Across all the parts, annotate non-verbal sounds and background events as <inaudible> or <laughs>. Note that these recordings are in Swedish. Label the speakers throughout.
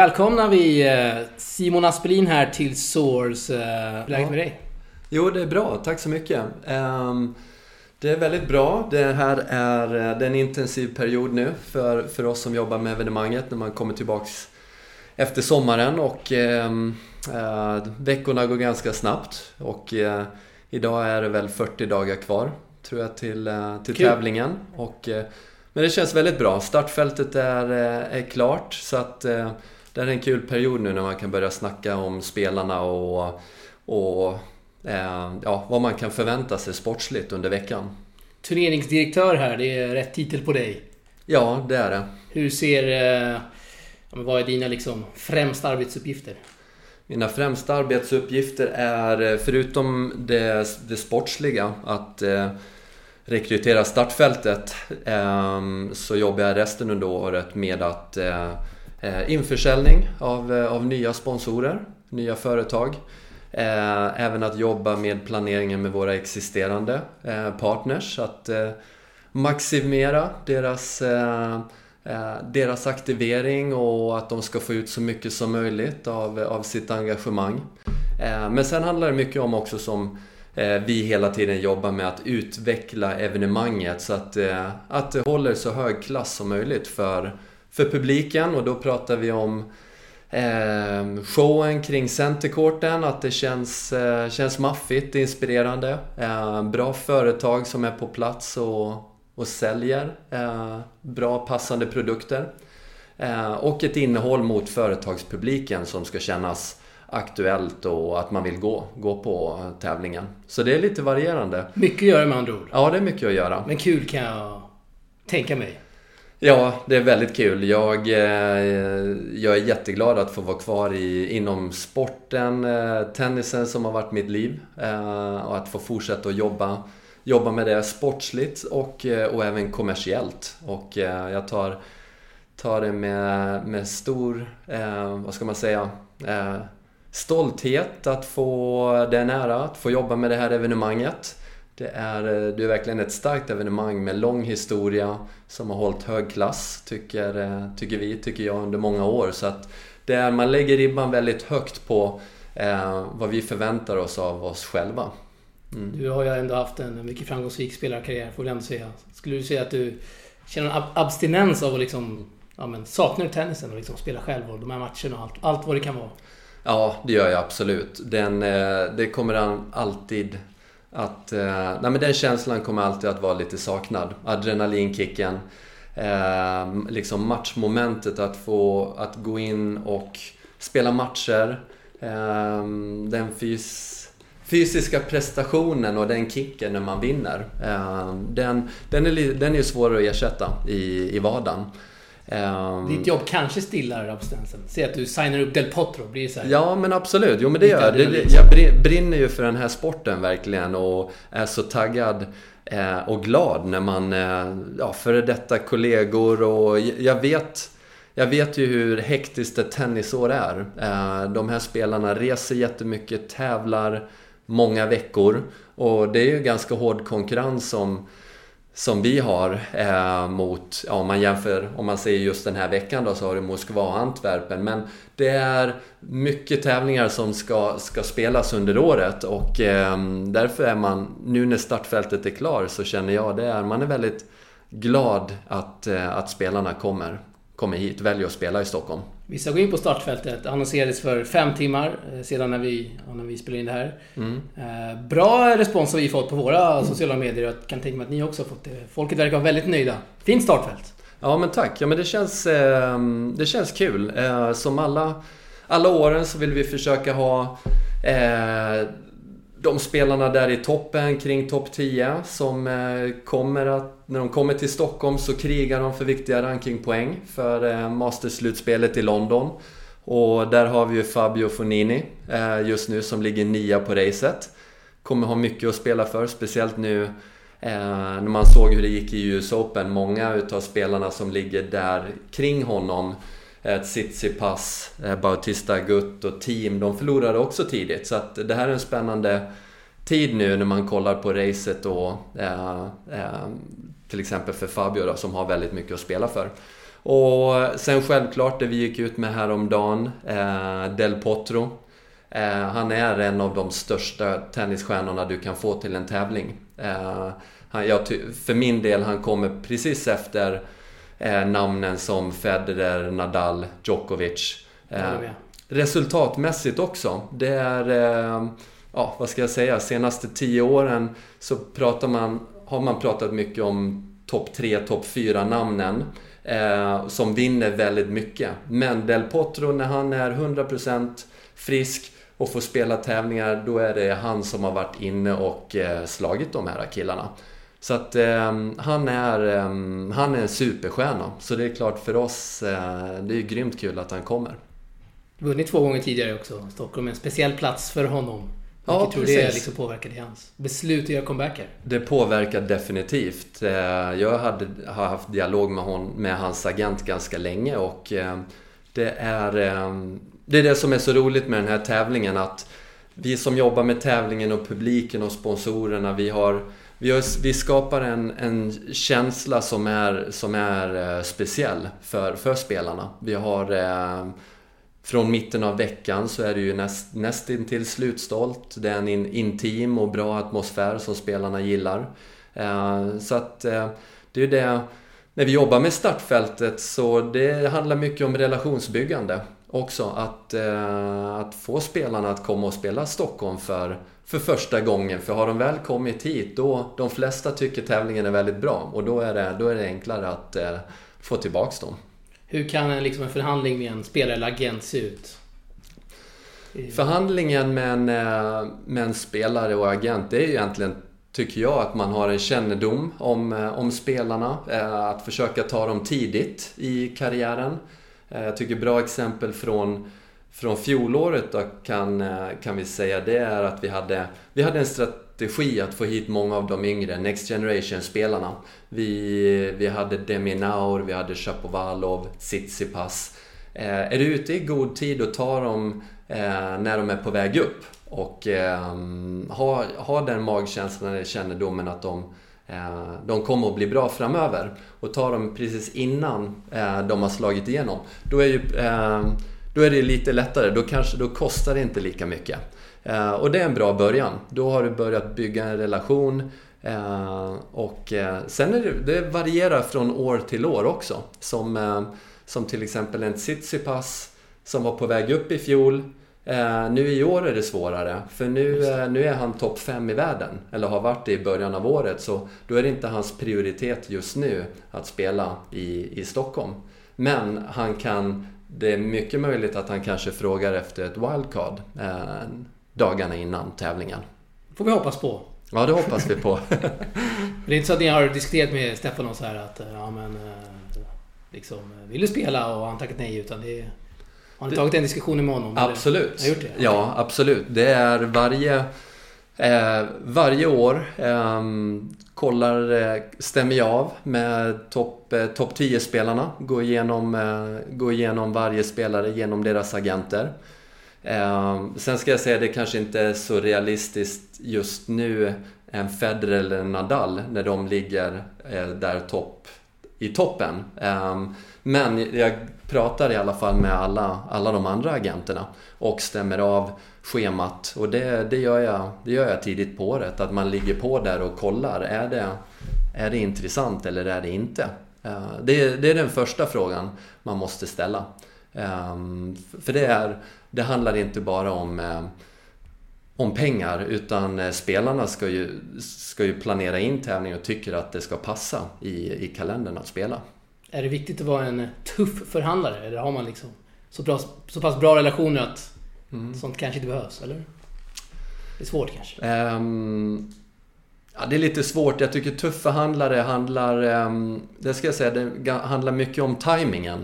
Speaker 1: välkomnar vi eh, Simon Aspelin här till Source. Eh, läget med dig?
Speaker 2: Jo, det är bra. Tack så mycket. Ehm, det är väldigt bra. Det här är, eh, det är en intensiv period nu för, för oss som jobbar med evenemanget när man kommer tillbaks efter sommaren och ehm, eh, veckorna går ganska snabbt. Och idag är det väl 40 dagar kvar, tror jag, till, till tävlingen. Och, men det känns väldigt bra. Startfältet är, är klart så att eh, det är en kul period nu när man kan börja snacka om spelarna och, och eh, ja, vad man kan förvänta sig sportsligt under veckan.
Speaker 1: Turneringsdirektör här, det är rätt titel på dig.
Speaker 2: Ja, det är det.
Speaker 1: Hur ser... Eh, vad är dina liksom, främsta arbetsuppgifter?
Speaker 2: Mina främsta arbetsuppgifter är, förutom det, det sportsliga, att eh, rekrytera startfältet, eh, så jobbar jag resten under året med att eh, Eh, införsäljning av, eh, av nya sponsorer, nya företag. Eh, även att jobba med planeringen med våra existerande partners, att maximera deras deras aktivering och att de ska få ut så mycket som möjligt av, av sitt engagemang. Men sen handlar det mycket om också som vi hela tiden jobbar med att utveckla evenemanget så att, att det håller så hög klass som möjligt för, för publiken och då pratar vi om eh, showen kring centercourten, att det känns, eh, känns maffigt, inspirerande. Eh, bra företag som är på plats och, och säljer eh, bra passande produkter. Eh, och ett innehåll mot företagspubliken som ska kännas aktuellt och att man vill gå, gå på tävlingen. Så det är lite varierande.
Speaker 1: Mycket att göra med andra ord.
Speaker 2: Ja, det är mycket att göra.
Speaker 1: Men kul kan jag tänka mig.
Speaker 2: Ja, det är väldigt kul. Jag, eh, jag är jätteglad att få vara kvar i, inom sporten, eh, tennisen som har varit mitt liv. Eh, och att få fortsätta att jobba, jobba med det sportsligt och, och även kommersiellt. Och jag tar, tar det med, med stor, vad ska man säga, stolthet att få den nära, att få jobba med det här evenemanget. Det är, det är verkligen ett starkt evenemang med lång historia som har hållit hög klass, tycker, tycker vi, tycker jag, under många år. Så att det är, man lägger ribban väldigt högt på eh, vad vi förväntar oss av oss själva.
Speaker 1: Mm. Du har ju ändå haft en mycket framgångsrik spelarkarriär, får vi ändå säga. Skulle du säga att du känner en abstinens av att liksom, ja, men, saknar tennisen och liksom spela själv och de här matcherna och allt, allt vad det kan vara?
Speaker 2: Ja, det gör jag absolut. Den, eh, det kommer alltid att, eh, nej men den känslan kommer alltid att vara lite saknad. Adrenalinkicken. Eh, liksom matchmomentet att få att gå in och spela matcher. Eh, den fys fysiska prestationen och den kicken när man vinner. Eh, den, den, är, den är svårare att ersätta i, i vardagen.
Speaker 1: Um, Ditt jobb kanske stillar abstinensen. Säg att du signar upp Del Potro. Blir så här,
Speaker 2: ja, men absolut. Jo, men det gör jag. Jag brinner ju för den här sporten verkligen och är så taggad eh, och glad när man, eh, ja, före detta kollegor och jag vet jag vet ju hur hektiskt ett tennisår är. Eh, de här spelarna reser jättemycket, tävlar många veckor och det är ju ganska hård konkurrens om som vi har eh, mot, ja, om man jämför, om man ser just den här veckan då så har du Moskva och Antwerpen. Men det är mycket tävlingar som ska, ska spelas under året och eh, därför är man, nu när startfältet är klar så känner jag det är, man är väldigt glad att, eh, att spelarna kommer, kommer hit, väljer att spela i Stockholm.
Speaker 1: Vi ska gå in på startfältet. Annonserades för fem timmar eh, sedan när vi, när vi spelade in det här. Mm. Eh, bra respons har vi fått på våra mm. sociala medier. Jag kan tänka mig att ni också har fått det. Folket verkar vara väldigt nöjda. Fint startfält.
Speaker 2: Ja men tack. Ja men det känns, ehm, det känns kul. Eh, som alla, alla åren så vill vi försöka ha de spelarna där i toppen, kring topp 10, som kommer att när de kommer till Stockholm så krigar de för viktiga rankingpoäng för eh, Masterslutspelet i London. Och där har vi ju Fabio Fonini eh, just nu som ligger nia på racet. Kommer ha mycket att spela för, speciellt nu eh, när man såg hur det gick i US Open. Många utav spelarna som ligger där kring honom eh, Tsitsipas, eh, Bautista Gutt och team, de förlorade också tidigt. Så att det här är en spännande tid nu när man kollar på racet och eh, eh, till exempel för Fabio då, som har väldigt mycket att spela för. Och sen självklart det vi gick ut med häromdagen, eh, Del Potro. Eh, han är en av de största tennisstjärnorna du kan få till en tävling. Eh, han, jag, för min del, han kommer precis efter eh, namnen som Federer, Nadal, Djokovic. Eh, resultatmässigt också. Det är, eh, ja vad ska jag säga, senaste tio åren så pratar man, har man pratat mycket om topp 3, topp 4 namnen. Eh, som vinner väldigt mycket. Men Del Potro, när han är 100% frisk och får spela tävlingar, då är det han som har varit inne och eh, slagit de här killarna. Så att eh, han, är, eh, han är en superstjärna. Så det är klart för oss, eh, det är grymt kul att han kommer.
Speaker 1: Vunnit två gånger tidigare också. Stockholm är en speciell plats för honom. Ja, Vilket tror precis. det liksom påverkade hans beslut att göra comebacker?
Speaker 2: Det påverkar definitivt. Eh, jag hade, har haft dialog med, hon, med hans agent ganska länge och eh, det är, eh, det är det som är så roligt med den här tävlingen att vi som jobbar med tävlingen och publiken och sponsorerna, vi har vi, har, vi skapar en, en känsla som är, som är speciell för, för spelarna. Vi har från mitten av veckan så är det ju näst, nästintill slutstolt. Det är en in, intim och bra atmosfär som spelarna gillar. Eh, så att eh, det är ju det... När vi jobbar med startfältet så det handlar mycket om relationsbyggande också. Att, eh, att få spelarna att komma och spela Stockholm för, för första gången. För har de väl kommit hit, då de flesta tycker tävlingen är väldigt bra och då är det, då är det enklare att eh, få tillbaks dem.
Speaker 1: Hur kan en, liksom en förhandling med en spelare eller agent se ut?
Speaker 2: Förhandlingen med en, eh, med en spelare och agent, det är ju egentligen, tycker jag, att man har en kännedom om, eh, om spelarna. Eh, att försöka ta dem tidigt i karriären. Jag tycker bra exempel från, från fjolåret då kan, kan vi säga, det är att vi hade, vi hade en strategi strategi att få hit många av de yngre Next Generation-spelarna. Vi, vi hade Deminaur, vi hade Shapovalov, Tsitsipas. Eh, är du ute i god tid och tar dem eh, när de är på väg upp och eh, har ha den magkänslan eller kännedomen att de eh, de kommer att bli bra framöver och tar dem precis innan eh, de har slagit igenom. Då är, ju, eh, då är det lite lättare, då, kanske, då kostar det inte lika mycket. Eh, och det är en bra början. Då har du börjat bygga en relation. Eh, och eh, sen är det, det varierar från år till år också. Som, som till exempel en Tsitsipas som var på väg upp i fjol. nu i år är det svårare, för nu, nu är han topp 5 i världen, eller har varit det i början av året, så då är det inte hans prioritet just nu att spela i, i Stockholm. Men han kan, det är mycket möjligt att han kanske frågar efter ett wildcard dagarna innan tävlingen.
Speaker 1: får vi hoppas på.
Speaker 2: Ja, det hoppas vi på. <laughs>
Speaker 1: det är inte så att ni har diskuterat med Stefan och så här att, ja men, eh, liksom, vill du spela och han tackat nej utan det har ni tagit den diskussionen med honom?
Speaker 2: Absolut. Gjort det? Ja, absolut. Det är varje, eh, varje år eh, kollar, eh, stämmer jag av med topp eh, top 10-spelarna. Går igenom, eh, går igenom varje spelare genom deras agenter. Ehm, sen ska jag säga att det kanske inte är så realistiskt just nu en Federer eller Nadal när de ligger eh, där topp, i toppen. Ehm, men jag pratar i alla fall med alla, alla de andra agenterna och stämmer av schemat. Och det, det, gör jag, det gör jag tidigt på året, att man ligger på där och kollar. Är det, är det intressant eller är det inte? Ehm, det, det är den första frågan man måste ställa. För det är det handlar inte bara om, eh, om pengar utan eh, spelarna ska ju, ska ju planera in tävling och tycker att det ska passa i, i kalendern att spela.
Speaker 1: Är det viktigt att vara en tuff förhandlare eller har man liksom så, bra, så pass bra relationer att mm. sånt kanske inte behövs? Eller? Det är svårt kanske? Um,
Speaker 2: ja, det är lite svårt. Jag tycker tuff förhandlare handlar... Um, det ska jag säga, det handlar mycket om tajmingen.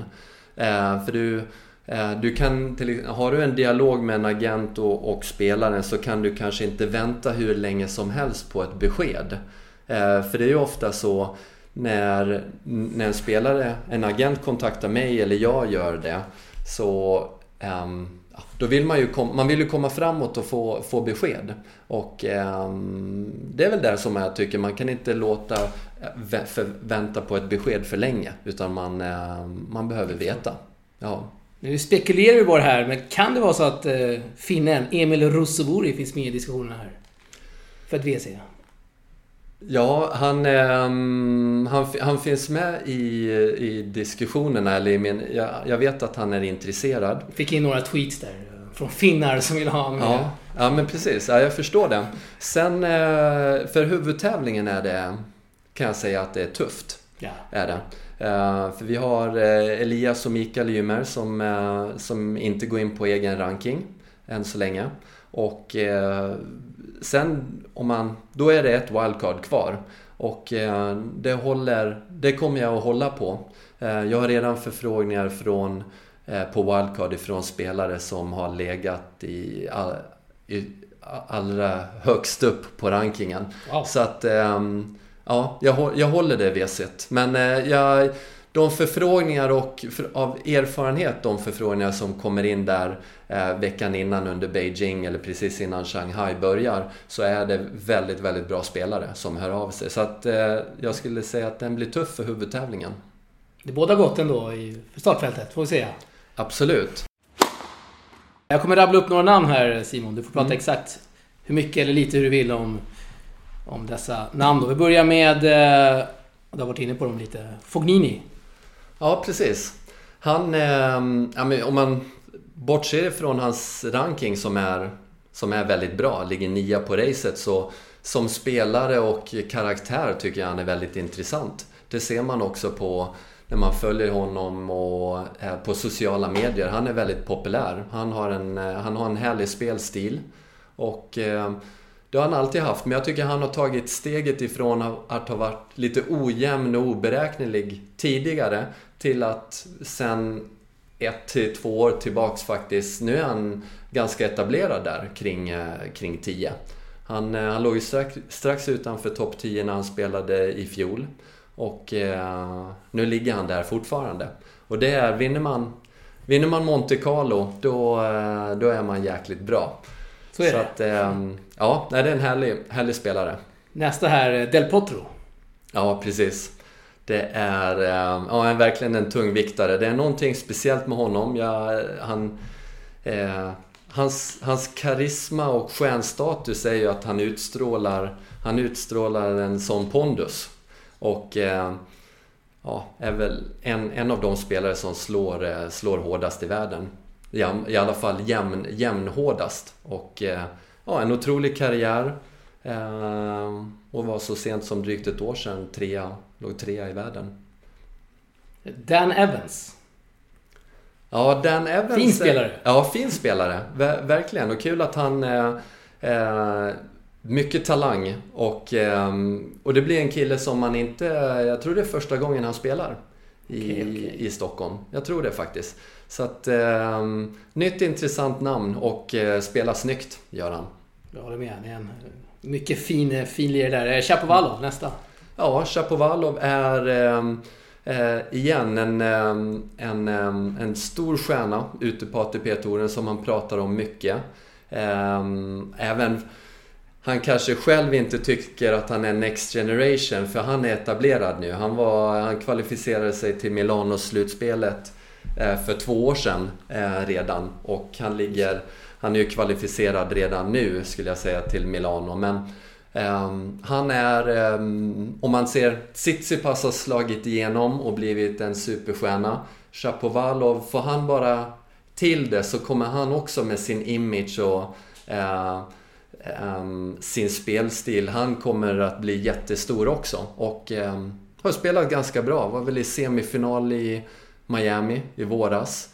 Speaker 2: Uh, för du Eh, Eh, du kan, har du en dialog med en agent och, och, spelaren så kan du kanske inte vänta hur länge som helst på ett besked. Eh, för det är ju ofta så när, när en spelare, en agent kontaktar mig eller jag gör det så Um, då vill man ju kom, man vill ju komma framåt och få, få besked. Och um, det är väl där som jag tycker man kan inte låta eh, vänta på ett besked för länge. Utan man, um, man behöver veta. Ja.
Speaker 1: Nu spekulerar vi bara här, men kan det vara så att uh, finnen Emil Russovori finns med i diskussionerna här? För ett WC?
Speaker 2: Ja, han, um, han, han finns med i, i diskussionerna. Eller i min, jag, jag vet att han är intresserad.
Speaker 1: Fick in några tweets där från finnar som vill ha med.
Speaker 2: Ja, ja men precis. Ja, jag förstår det. Sen eh, för huvudtävlingen är det, kan jag säga att det är tufft. Ja. Är det. Uh, för vi har uh, Elias och Mikael Ymer som, uh, som inte går in på egen ranking än så länge. Och sen om man, då är det ett wildcard kvar. Och det, håller, det kommer jag att hålla på. Jag har redan förfrågningar från, på wildcard ifrån spelare som har legat i, all, i allra högst upp på rankingen. Wow. Så att um, Ja, jag, jag håller det veset. Men eh, jag, de förfrågningar och för, av erfarenhet, de förfrågningar som kommer in där eh, veckan innan under Beijing eller precis innan Shanghai börjar så är det väldigt, väldigt bra spelare som hör av sig. Så att eh, jag skulle säga att den blir tuff för huvudtävlingen.
Speaker 1: Det båda gott ändå i startfältet, får vi säga.
Speaker 2: Absolut.
Speaker 1: Jag kommer rabbla upp några namn här Simon. Du får prata mm. exakt hur mycket eller lite hur du vill om om dessa namn då. Vi börjar med, eh, du har varit inne på dem lite, Fognini.
Speaker 2: Ja, precis. Han, eh, om man bortser från hans ranking som är, som är väldigt bra, ligger nia på racet, så som spelare och karaktär tycker jag han är väldigt intressant. Det ser man också på när man följer honom och eh, på sociala medier. Han är väldigt populär. Han har en, eh, han har en härlig spelstil. Och det har han alltid haft, men jag tycker han har tagit steget ifrån att ha varit lite ojämn och oberäknelig tidigare till att sen ett till två år tillbaks faktiskt, nu är han ganska etablerad där kring, eh, kring 10. Han, eh, han låg ju strax, strax utanför topp 10 när han spelade i fjol. Och eh, nu ligger han där fortfarande. Och det är, vinner man, vinner man Monte Carlo, då, eh, då är man jäkligt bra.
Speaker 1: Så är så det. Att,
Speaker 2: ehm, ja, det är en härlig, härlig spelare.
Speaker 1: Nästa här, Del Potro.
Speaker 2: Ja, precis. Det är ehm, ja, verkligen en tung viktare. Det är någonting speciellt med honom. Jag, han, eh, hans, hans karisma och stjärnstatus är ju att han utstrålar, han utstrålar en sån pondus. Och eh, ja, är väl en, en av de spelare som slår, eh, slår hårdast i världen i alla fall jämn, jämnhårdast. Och eh, ja, en otrolig karriär. Eh, och var så sent som drygt ett år sedan trea, låg trea i världen.
Speaker 1: Dan Evans.
Speaker 2: Ja, Dan Evans.
Speaker 1: Fin spelare.
Speaker 2: Ja, fin spelare. Ver verkligen. Och kul att han... Eh, eh, mycket talang. Och, eh, och det blir en kille som man inte... Jag tror det är första gången han spelar i, okay, okay. i Stockholm. Jag tror det faktiskt. Så att, eh, nytt intressant namn och eh, spelar snyggt gör han.
Speaker 1: Jag håller med. Det är en mycket fin, fin lirare där. Chapovalov mm. nästa.
Speaker 2: Ja, Chapovalov är ehm, eh, igen en, ehm, en, ehm, en stor stjärna ute på ATP-touren som man pratar om mycket. även han kanske själv inte tycker att han är next generation för han är etablerad nu. Han, var, han kvalificerade sig till Milano-slutspelet Eh, Eh, för två år sedan eh, redan och han ligger han är ju kvalificerad redan nu skulle jag säga till Milano men ehm, han är, ehm, om man ser Tsitsipas har slagit igenom och blivit en superstjärna. Shapovalov, får han bara till det så kommer han också med sin image och eh, ehm, sin spelstil. Han kommer att bli jättestor också och har spelat ganska bra. Var väl i semifinal i Miami i våras.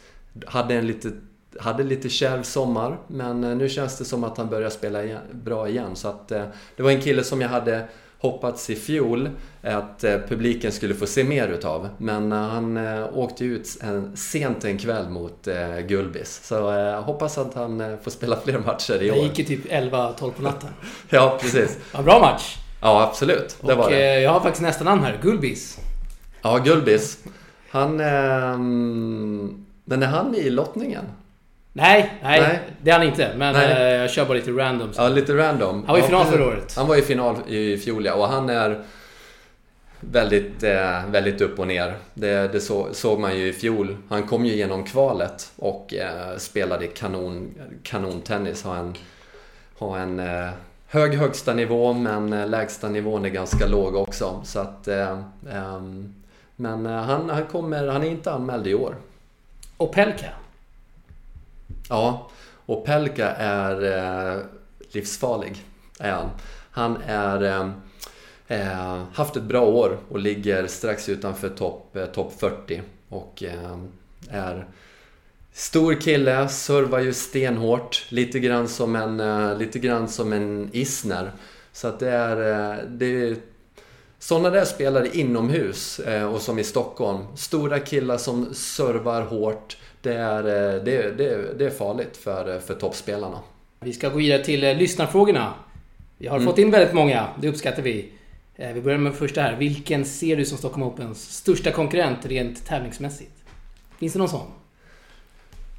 Speaker 2: Hade en lite, hade lite kärv sommar, men eh, nu känns det som att han börjar spela igen, bra igen. Så att, eh, det var en kille som jag hade hoppats i fjol att eh, publiken skulle få se mer utav. Men han åkte ut en, sent en kväll mot Gulbis. Så jag hoppas att han får spela fler matcher i år.
Speaker 1: Det gick ju typ 11-12 på natten. <laughs>
Speaker 2: ja, precis.
Speaker 1: Ja, bra match!
Speaker 2: Ja, absolut.
Speaker 1: Det Och var det. jag har faktiskt nästa namn här. Gulbis.
Speaker 2: Ja, Gulbis. Han... Eh, men är han i lottningen?
Speaker 1: Nej, nej, nej, det är han inte. Men nej. Eh, jag kör bara lite random.
Speaker 2: Så. Ja, lite random.
Speaker 1: Han var i final förra året.
Speaker 2: Han var i final i fjol, ja. Och han är väldigt, eh, väldigt upp och ner. Det, det så, såg man ju i fjol. Han kom ju genom kvalet och eh, spelade kanon, kanontennis. Har en, har en eh, hög högsta nivå men eh, lägsta nivån är ganska låg också. Så att, eh, ehm, men eh, han, han, kommer, han är inte anmäld i år.
Speaker 1: Och Pelka?
Speaker 2: Ja, och Pelka är livsfarlig. Är han. han är Eh, haft ett bra år och ligger strax utanför topp eh, top 40. Och eh, är stor kille, servar ju stenhårt. Lite grann som en, eh, lite grann som en Isner. Så att det är, eh, det är sådana där spelare inomhus eh, och som i Stockholm. Stora killar som servar hårt. Det är, det, det, det är farligt för, för toppspelarna.
Speaker 1: Vi ska gå vidare till lyssnarfrågorna. Vi har mm. fått in väldigt många, det uppskattar vi. Eh, vi börjar med första här. Vilken ser du som Stockholm Opens största konkurrent rent tävlingsmässigt? Finns det någon sån?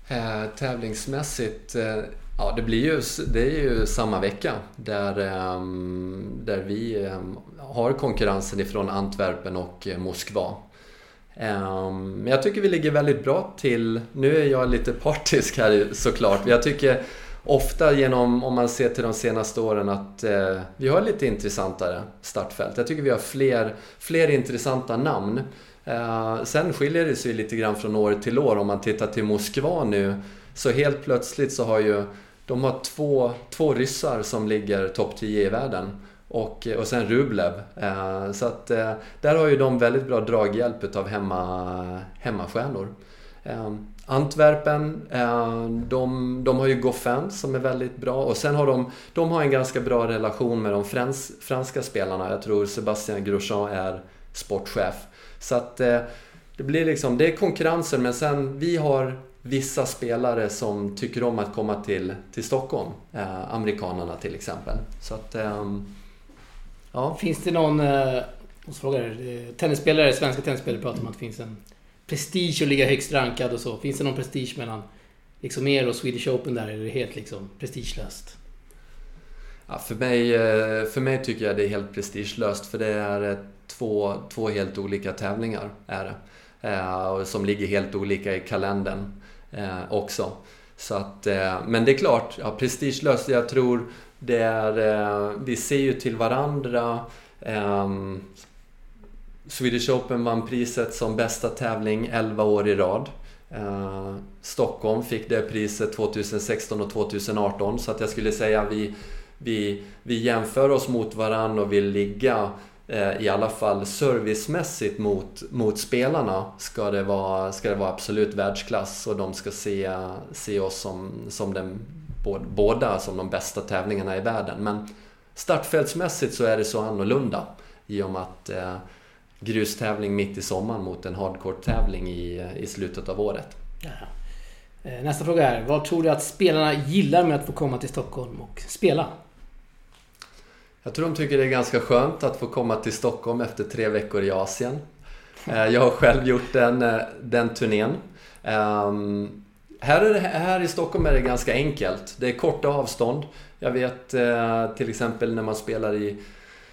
Speaker 2: Eh, tävlingsmässigt? Eh, ja, det blir ju, det är ju samma vecka där, ehm, där vi ehm, har konkurrensen ifrån Antwerpen och eh, Moskva. Ehm, men jag tycker vi ligger väldigt bra till. Nu är jag lite partisk här såklart. Jag tycker ofta genom, om man ser till de senaste åren, att eh, vi har lite intressantare startfält. Jag tycker vi har fler, fler intressanta namn. Eh, sen skiljer det sig lite grann från år till år. Om man tittar till Moskva nu, så helt plötsligt så har ju de har två, två ryssar som ligger topp 10 i världen. Och, eh, och sen Rublev. Eh, så att eh, där har ju de väldigt bra draghjälp av hemma, hemmastjärnor. Eh, Antwerpen, eh, de, de har ju Goffin som är väldigt bra och sen har de, de har en ganska bra relation med de frans, franska spelarna. Jag tror Sebastian Grosjean är sportchef. Så att eh, det blir liksom, det är konkurrensen men sen vi har vissa spelare som tycker om att komma till, till Stockholm. Eh, amerikanerna till exempel. Så att, ehm,
Speaker 1: ja. Finns det någon, eh, måste fråga tennisspelare, svenska tennisspelare pratar om att det finns en prestige att ligga högst rankad och så? Finns det någon prestige mellan liksom er och Swedish Open där? Eller är det helt liksom prestigelöst?
Speaker 2: Ja, för, mig, eh, för mig tycker jag det är helt prestigelöst för det är eh, två, två helt olika tävlingar. Är det. Eh, som ligger helt olika i kalendern eh, också. Så att, eh, men det är klart, ja, prestigelöst. Jag tror det är... Eh, vi ser ju till varandra. Ehm, Swedish Open vann priset som bästa tävling 11 år i rad. Eh, Stockholm fick det priset 2016 och 2018 så att jag skulle säga att vi, vi, vi jämför oss mot varandra och vill ligga Eh, i alla fall servicemässigt mot, mot spelarna ska det, vara, ska det vara absolut världsklass och de ska se, se oss som, som den, båda som de bästa tävlingarna i världen. Men startfältsmässigt så är det så annorlunda i och med att eh, grustävling mitt i sommaren mot en hardcore-tävling i, i slutet av året.
Speaker 1: Eh, nästa fråga är, vad tror du att spelarna gillar med att få komma till Stockholm och spela?
Speaker 2: Jag tror de tycker det är ganska skönt att få komma till Stockholm efter tre veckor i Asien. Eh, jag har själv gjort den, eh, den turnén. Ehm, här, här, det, här i Stockholm är det ganska enkelt. Det är korta avstånd. Jag vet eh, till exempel när man spelar i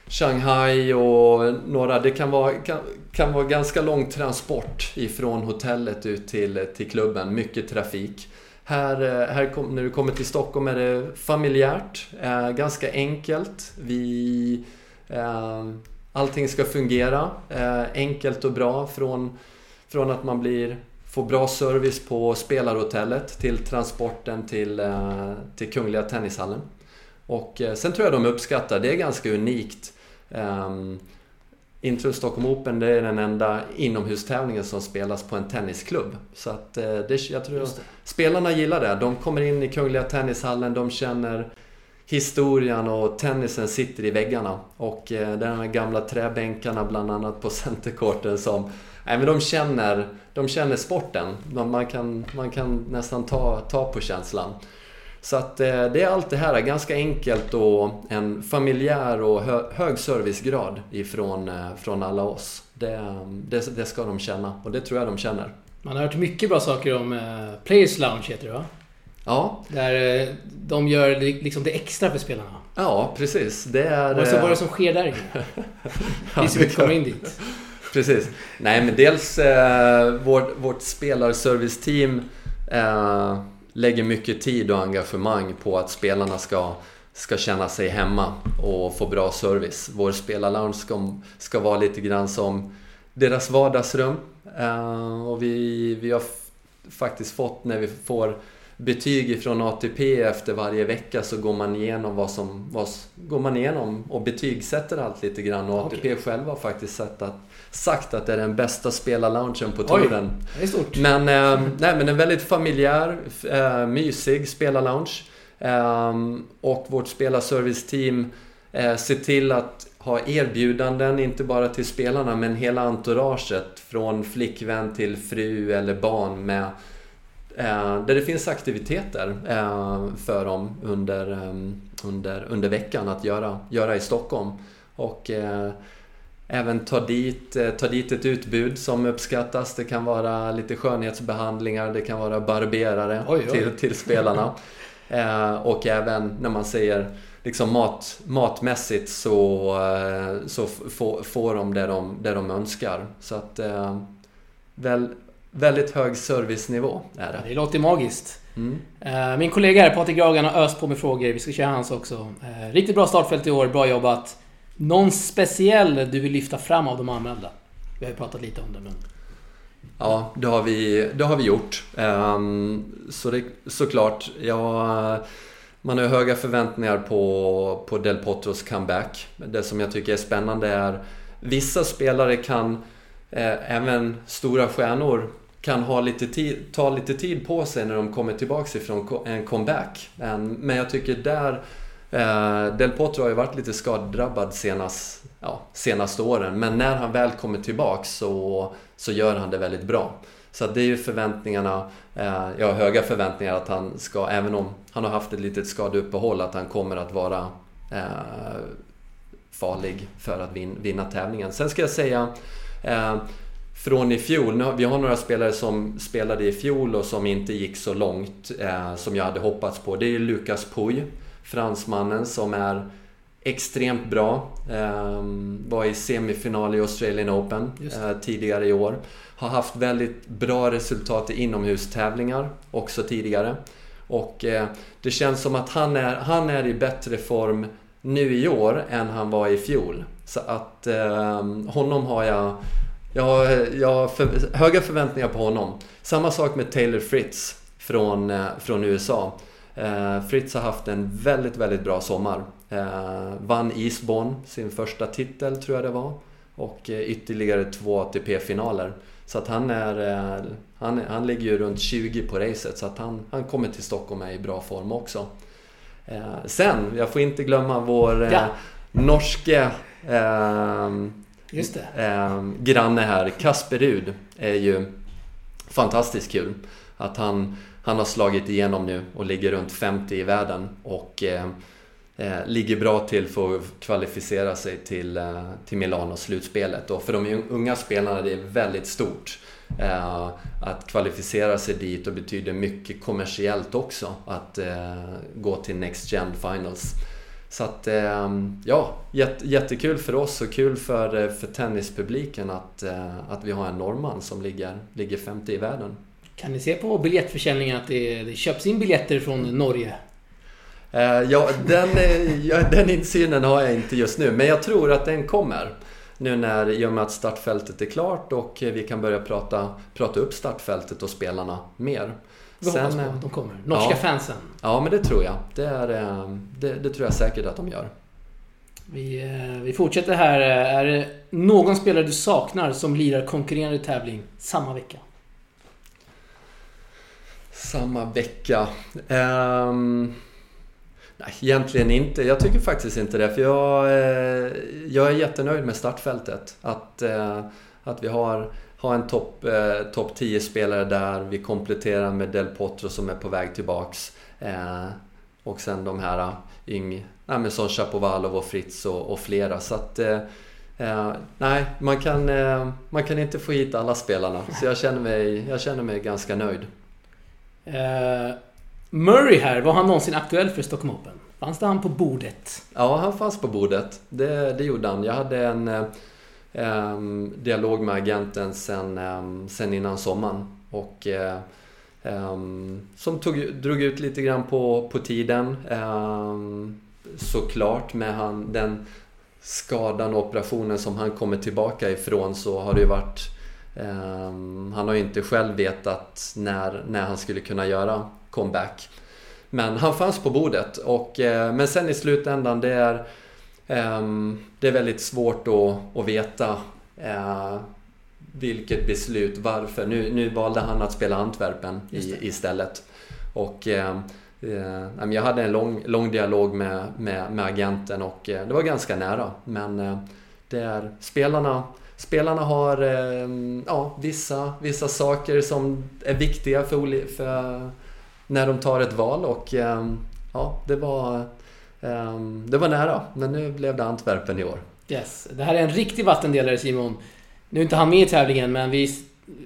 Speaker 2: Shanghai och några. Det kan vara, kan, kan vara ganska lång transport ifrån hotellet ut till, till klubben. Mycket trafik. Här, eh, här kom, när du kommer till Stockholm är det familjärt, eh, ganska enkelt. Vi, eh, allting ska fungera eh, enkelt och bra från, från att man blir, får bra service på spelarhotellet till transporten till, eh, till Kungliga Tennishallen. Och eh, sen tror jag de uppskattar, det är ganska unikt ehm, Um, Intro Stockholm Open det är den enda inomhustävlingen som spelas på en tennisklubb. Så att eh, det, jag tror att spelarna gillar det. De kommer in i Kungliga Tennishallen, de känner historien och tennisen sitter i väggarna. Och eh, de gamla träbänkarna bland annat på centercourten som... Nej men de känner, de känner sporten. Man kan, man kan nästan ta, ta på känslan. Så att eh, det är allt det här, ganska enkelt och en familjär och hög servicegrad ifrån eh, från alla oss. Det, det, det, ska de känna och det tror jag de känner.
Speaker 1: Man har hört mycket bra saker om eh, Players Lounge heter det va?
Speaker 2: Ja.
Speaker 1: Där de gör liksom det extra för spelarna.
Speaker 2: Ja, precis. Det är...
Speaker 1: Vad är det som sker där inne? Vi som inte kommer in dit.
Speaker 2: Precis. Nej, men dels eh, vårt, vårt spelarserviceteam eh, lägger mycket tid och engagemang på att spelarna ska, ska känna sig hemma och få bra service. Vår spelarlounge ska, ska vara lite grann som deras vardagsrum. Eh, och vi, vi har faktiskt fått, när vi får betyg från ATP efter varje vecka så går man igenom vad som... Vad, går man igenom och betygsätter allt lite grann och ATP okay. själva har faktiskt sett att, sagt att det är den bästa spelarloungen på touren.
Speaker 1: Oj, det.
Speaker 2: Men, eh, nej, men en väldigt familjär, eh, mysig spelarlounge. Eh, och vårt spelarserviceteam eh, ser till att ha erbjudanden, inte bara till spelarna, men hela entouraget. Från flickvän till fru eller barn med där det finns aktiviteter eh, för dem under, eh, under, under veckan att göra, göra i Stockholm. Och även ta dit, ta dit ett utbud som uppskattas. Det kan vara lite skönhetsbehandlingar, det kan vara barberare oj, oj. Till, till spelarna. <laughs> och även när man säger liksom mat, matmässigt så, så får de det de, det de önskar. Så att väl, väldigt hög servicenivå är det.
Speaker 1: Det låter magiskt. Mm. Eh, min kollega här, Patrik Gragan, har öst på med frågor. Vi ska köra hans också. Eh, riktigt bra startfält i år, bra jobbat. Någon speciell du vill lyfta fram av de anmälda? Vi har ju pratat lite om det, men...
Speaker 2: Ja, det har vi, det har vi gjort. Ehm, så det, såklart, ja, man har höga förväntningar på, på Del Potros comeback. Det som jag tycker är spännande är Vissa spelare kan, eh, även stora stjärnor, kan ha lite tid, ta lite tid på sig när de kommer tillbaka ifrån en comeback. Men jag tycker där eh, Del Potro har ju varit lite skadedrabbad senast, ja, senaste åren. Men när han väl kommer tillbaka så, så gör han det väldigt bra. Så det är ju förväntningarna, eh, jag har höga förväntningar att han ska, även om han har haft ett litet skadeuppehåll, att han kommer att vara eh, farlig för att vin, vinna tävlingen. Sen ska jag säga eh, från i fjol. Vi har några spelare som spelade i fjol och som inte gick så långt eh, som jag hade hoppats på. Det är Lucas Puy, fransmannen som är extremt bra. Eh, var i semifinal i Australian Open eh, tidigare i år. Har haft väldigt bra resultat i inomhustävlingar också tidigare. Och eh, det känns som att han är, han är i bättre form nu i år än han var i fjol. Så att eh, honom har jag jag har, jag har för, höga förväntningar på honom. Samma sak med Taylor Fritz från, eh, från USA. Eh, Fritz har haft en väldigt, väldigt bra sommar. Eh, vann Eastbourne, sin första titel tror jag det var. Och eh, ytterligare två ATP-finaler. Så att han är... Eh, han, han ligger ju runt 20 på racet så att han, han kommer till Stockholm med i bra form också. Eh, sen, jag får inte glömma vår ja. norske
Speaker 1: Just det.
Speaker 2: Eh, granne här, Kasper Rud, är ju fantastiskt kul. Att han, han har slagit igenom nu och ligger runt 50 i världen och eh, eh, ligger bra till för att kvalificera sig till, eh, till Milano-slutspelet. Och för de unga spelarna är det väldigt stort. Eh, att kvalificera sig dit och betyder mycket kommersiellt också att eh, gå till Next Gen Finals. Så att, ehm, ja, jättekul för oss och kul för, eh, för tennispubliken att, eh, att vi har en norrman som ligger, ligger 50 i världen.
Speaker 1: Kan ni se på biljettförsäljningen att det, det köps in biljetter från Norge?
Speaker 2: Eh, ja, den, ja, den insynen har jag inte just nu, men jag tror att den kommer. Nu när, i och med att startfältet är klart och vi kan börja prata, prata upp startfältet och spelarna mer.
Speaker 1: Vi Sen, hoppas på att de kommer. Norska ja, fansen.
Speaker 2: Ja, men det tror jag. Det, är, det, det, tror jag säkert att de gör.
Speaker 1: Vi, eh, vi fortsätter här. Är det någon spelare du saknar som lirar konkurrerande tävling samma vecka?
Speaker 2: Samma vecka? Um, nej, egentligen inte. Jag tycker faktiskt inte det. För jag, eh, jag är jättenöjd med startfältet. Att, eh, att vi har ha en topp eh, top 10 spelare där. Vi kompletterar med Del Potro som är på väg tillbaks. Eh, och sen de här eh, yng, nej, men som Chapovalov och Fritz och, och flera. Så att, eh, eh, nej, man kan, eh, man kan inte få hit alla spelarna. Så jag känner mig, jag känner mig ganska nöjd.
Speaker 1: Murray här, var han någonsin aktuell för Stockholm Open? Fanns det han på bordet?
Speaker 2: Ja, han fanns på bordet. Det, det gjorde han. Jag hade en Ehm, dialog med agenten sen, ehm, sen innan sommaren. Och, eh, ehm, som tog, drog ut lite grann på, på tiden. såklart med han, den skadan och operationen som han kommer tillbaka ifrån så har det ju varit han har ju inte själv vetat när, när han skulle kunna göra comeback. Men han fanns på bordet. Och, uh, men sen i slutändan, det är, det är väldigt svårt att, veta eh, vilket beslut, varför. Nu, nu valde han att spela Antwerpen i, istället. Och eh, jag hade en lång, lång dialog med, med, med agenten och det var ganska nära. Men det är, spelarna, spelarna har ja, vissa, vissa saker som är viktiga för, för när de tar ett val och ehm, ja, det var, ehm, det var nära. Men nu blev det Antwerpen i år.
Speaker 1: Yes. Det här är en riktig vattendelare Simon. Nu är inte han med i tävlingen men vi,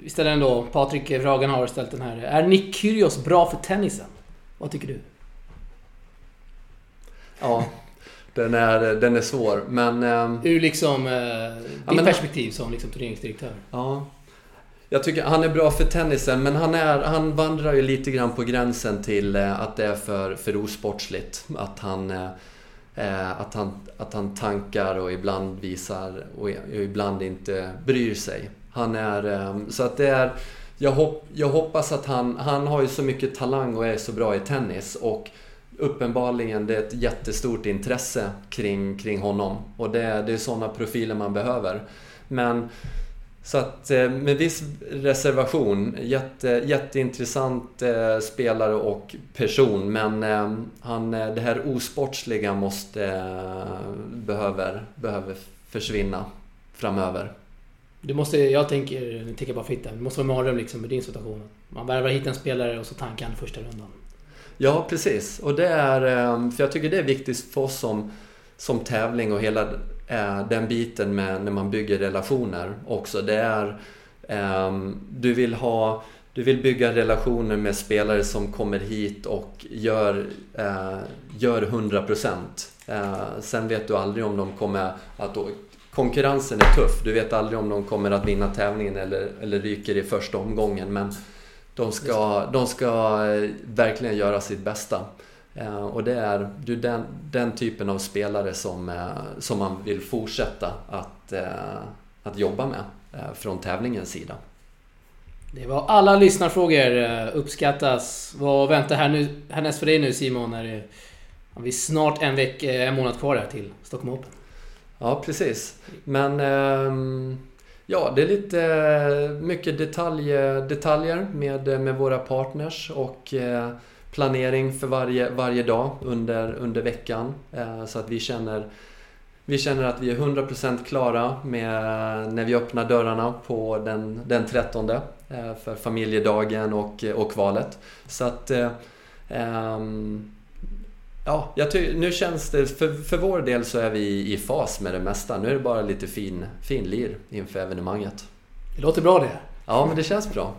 Speaker 1: ställer ändå, Patrik Vragan har ställt den här. Är Nick Kyrgios bra för tennisen? Vad tycker du?
Speaker 2: Ja, den är, den är svår men...
Speaker 1: Eh, Ur liksom, eh, ditt ja, men, perspektiv som liksom turneringsdirektör.
Speaker 2: Ja, jag tycker han är bra för tennisen, men han, är, han vandrar ju lite grann på gränsen till eh, att det är för, för osportsligt. Att han, eh, eh, att, han, att han tankar och ibland visar och ibland inte bryr sig. Han är, ehm, så att det är... Jag, hopp, jag hoppas att han... Han har ju så mycket talang och är så bra i tennis. Och uppenbarligen det är ett jättestort intresse kring, kring honom. Och det, det är sådana profiler man behöver. Men så att eh, med viss reservation, jätte, jätteintressant eh, spelare och person men eh, han, det här osportsliga måste, behöver, behöver försvinna framöver.
Speaker 1: Du måste, jag tänker, nu tänker jag bara fitta, det måste vara mardröm liksom med din situation. Man värvar hit en spelare och så tankar han första rundan.
Speaker 2: Ja, precis. Och det är, för jag tycker det är viktigt för oss som, som tävling och hela Eh, den biten med när man bygger relationer också. Det är, ehm, du vill ha du vill bygga relationer med spelare som kommer hit och gör, eh, gör 100%. Eh, sen vet du aldrig om de kommer att... Konkurrensen är tuff. Du vet aldrig om de kommer att vinna tävlingen eller, eller ryker i första omgången. Men de ska, de ska eh, verkligen göra sitt bästa. Eh, och det är du, den, den typen av spelare som, eh, som man vill fortsätta att, eh, att jobba med från tävlingens sida.
Speaker 1: Det var alla lyssnarfrågor. Uppskattas. Vad väntar här nu, härnäst för dig nu Simon? Är det, vi snart en, vecka, en månad kvar här till Stockholm Open.
Speaker 2: Ja, precis. Men ehm, ja, det är lite mycket detalj, detaljer med, med våra partners och planering för varje, varje dag under, under veckan. Eh, så att vi känner, vi känner att vi är 100% klara med, när vi öppnar dörrarna på den, den 13 eh, för familjedagen och, och kvalet. Så att um, Ja, ty- nu känns det, för, för vår del så är vi i fas med det mesta. Nu är det bara lite fin, fin lir inför evenemanget.
Speaker 1: Det låter bra det.
Speaker 2: Ja, men det känns bra.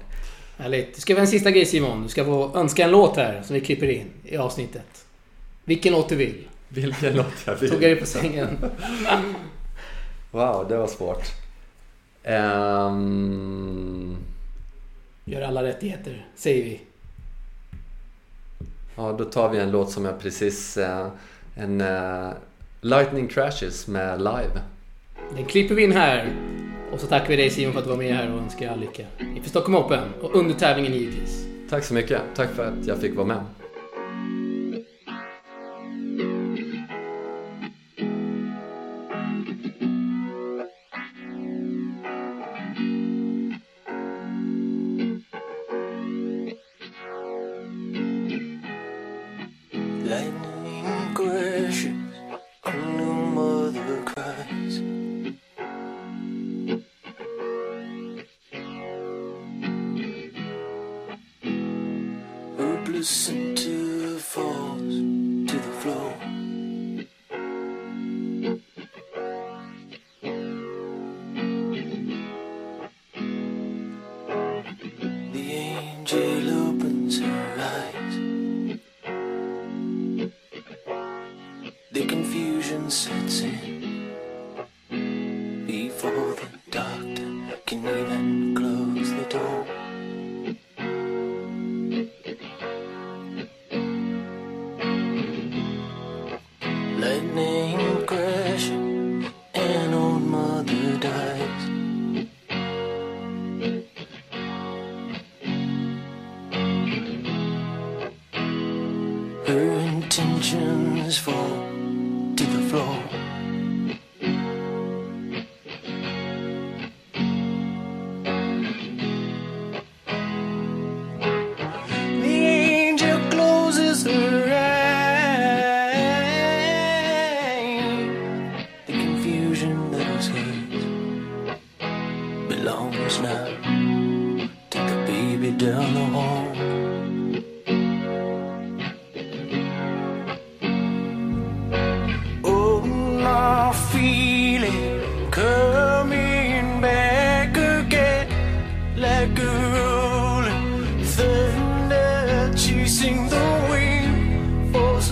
Speaker 1: Härligt. Du ska få en sista grej Simon. Du ska få önska en låt här som vi klipper in i avsnittet. Vilken låt du vill.
Speaker 2: Vilken låt jag vill?
Speaker 1: Tog jag dig på sängen.
Speaker 2: wow, det var svårt. Um...
Speaker 1: Gör alla rättigheter, säger vi.
Speaker 2: Ja, då tar vi en låt som jag precis... Uh, en uh, Lightning Crashes med Live.
Speaker 1: Den klipper vi in här. Och så tackar vi dig Simon för att du var med här och önskar all lycka inför Stockholm Open och under tävlingen givetvis.
Speaker 2: Tack så mycket. Tack för att jag fick vara med.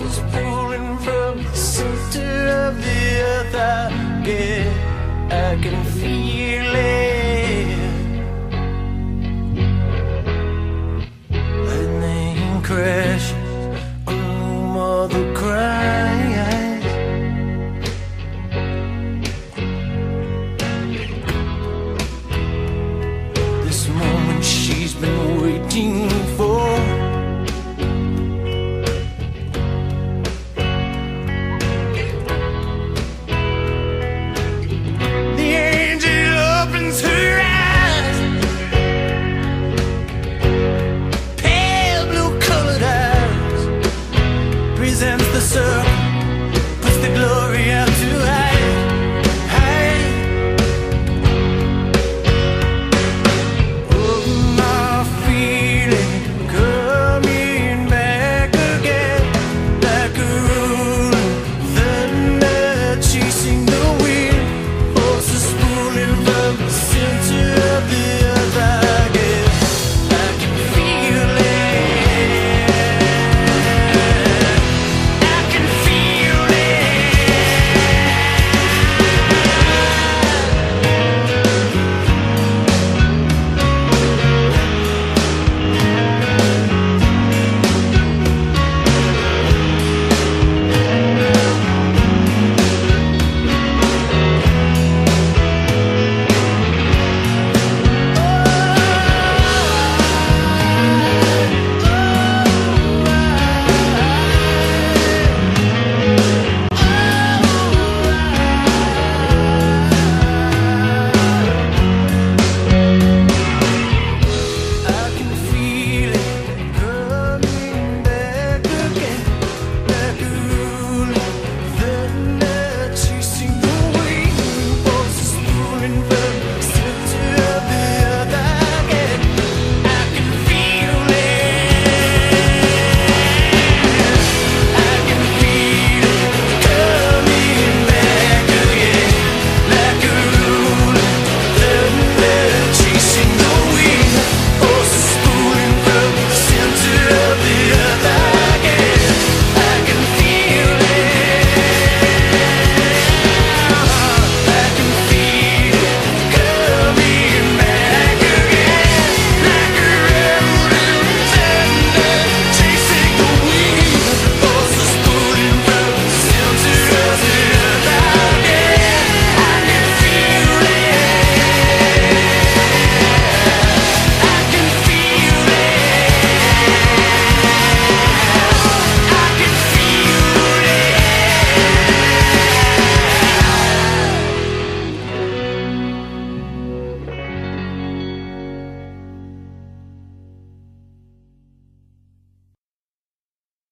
Speaker 3: is pouring from the center of the earth. I get, I can feel.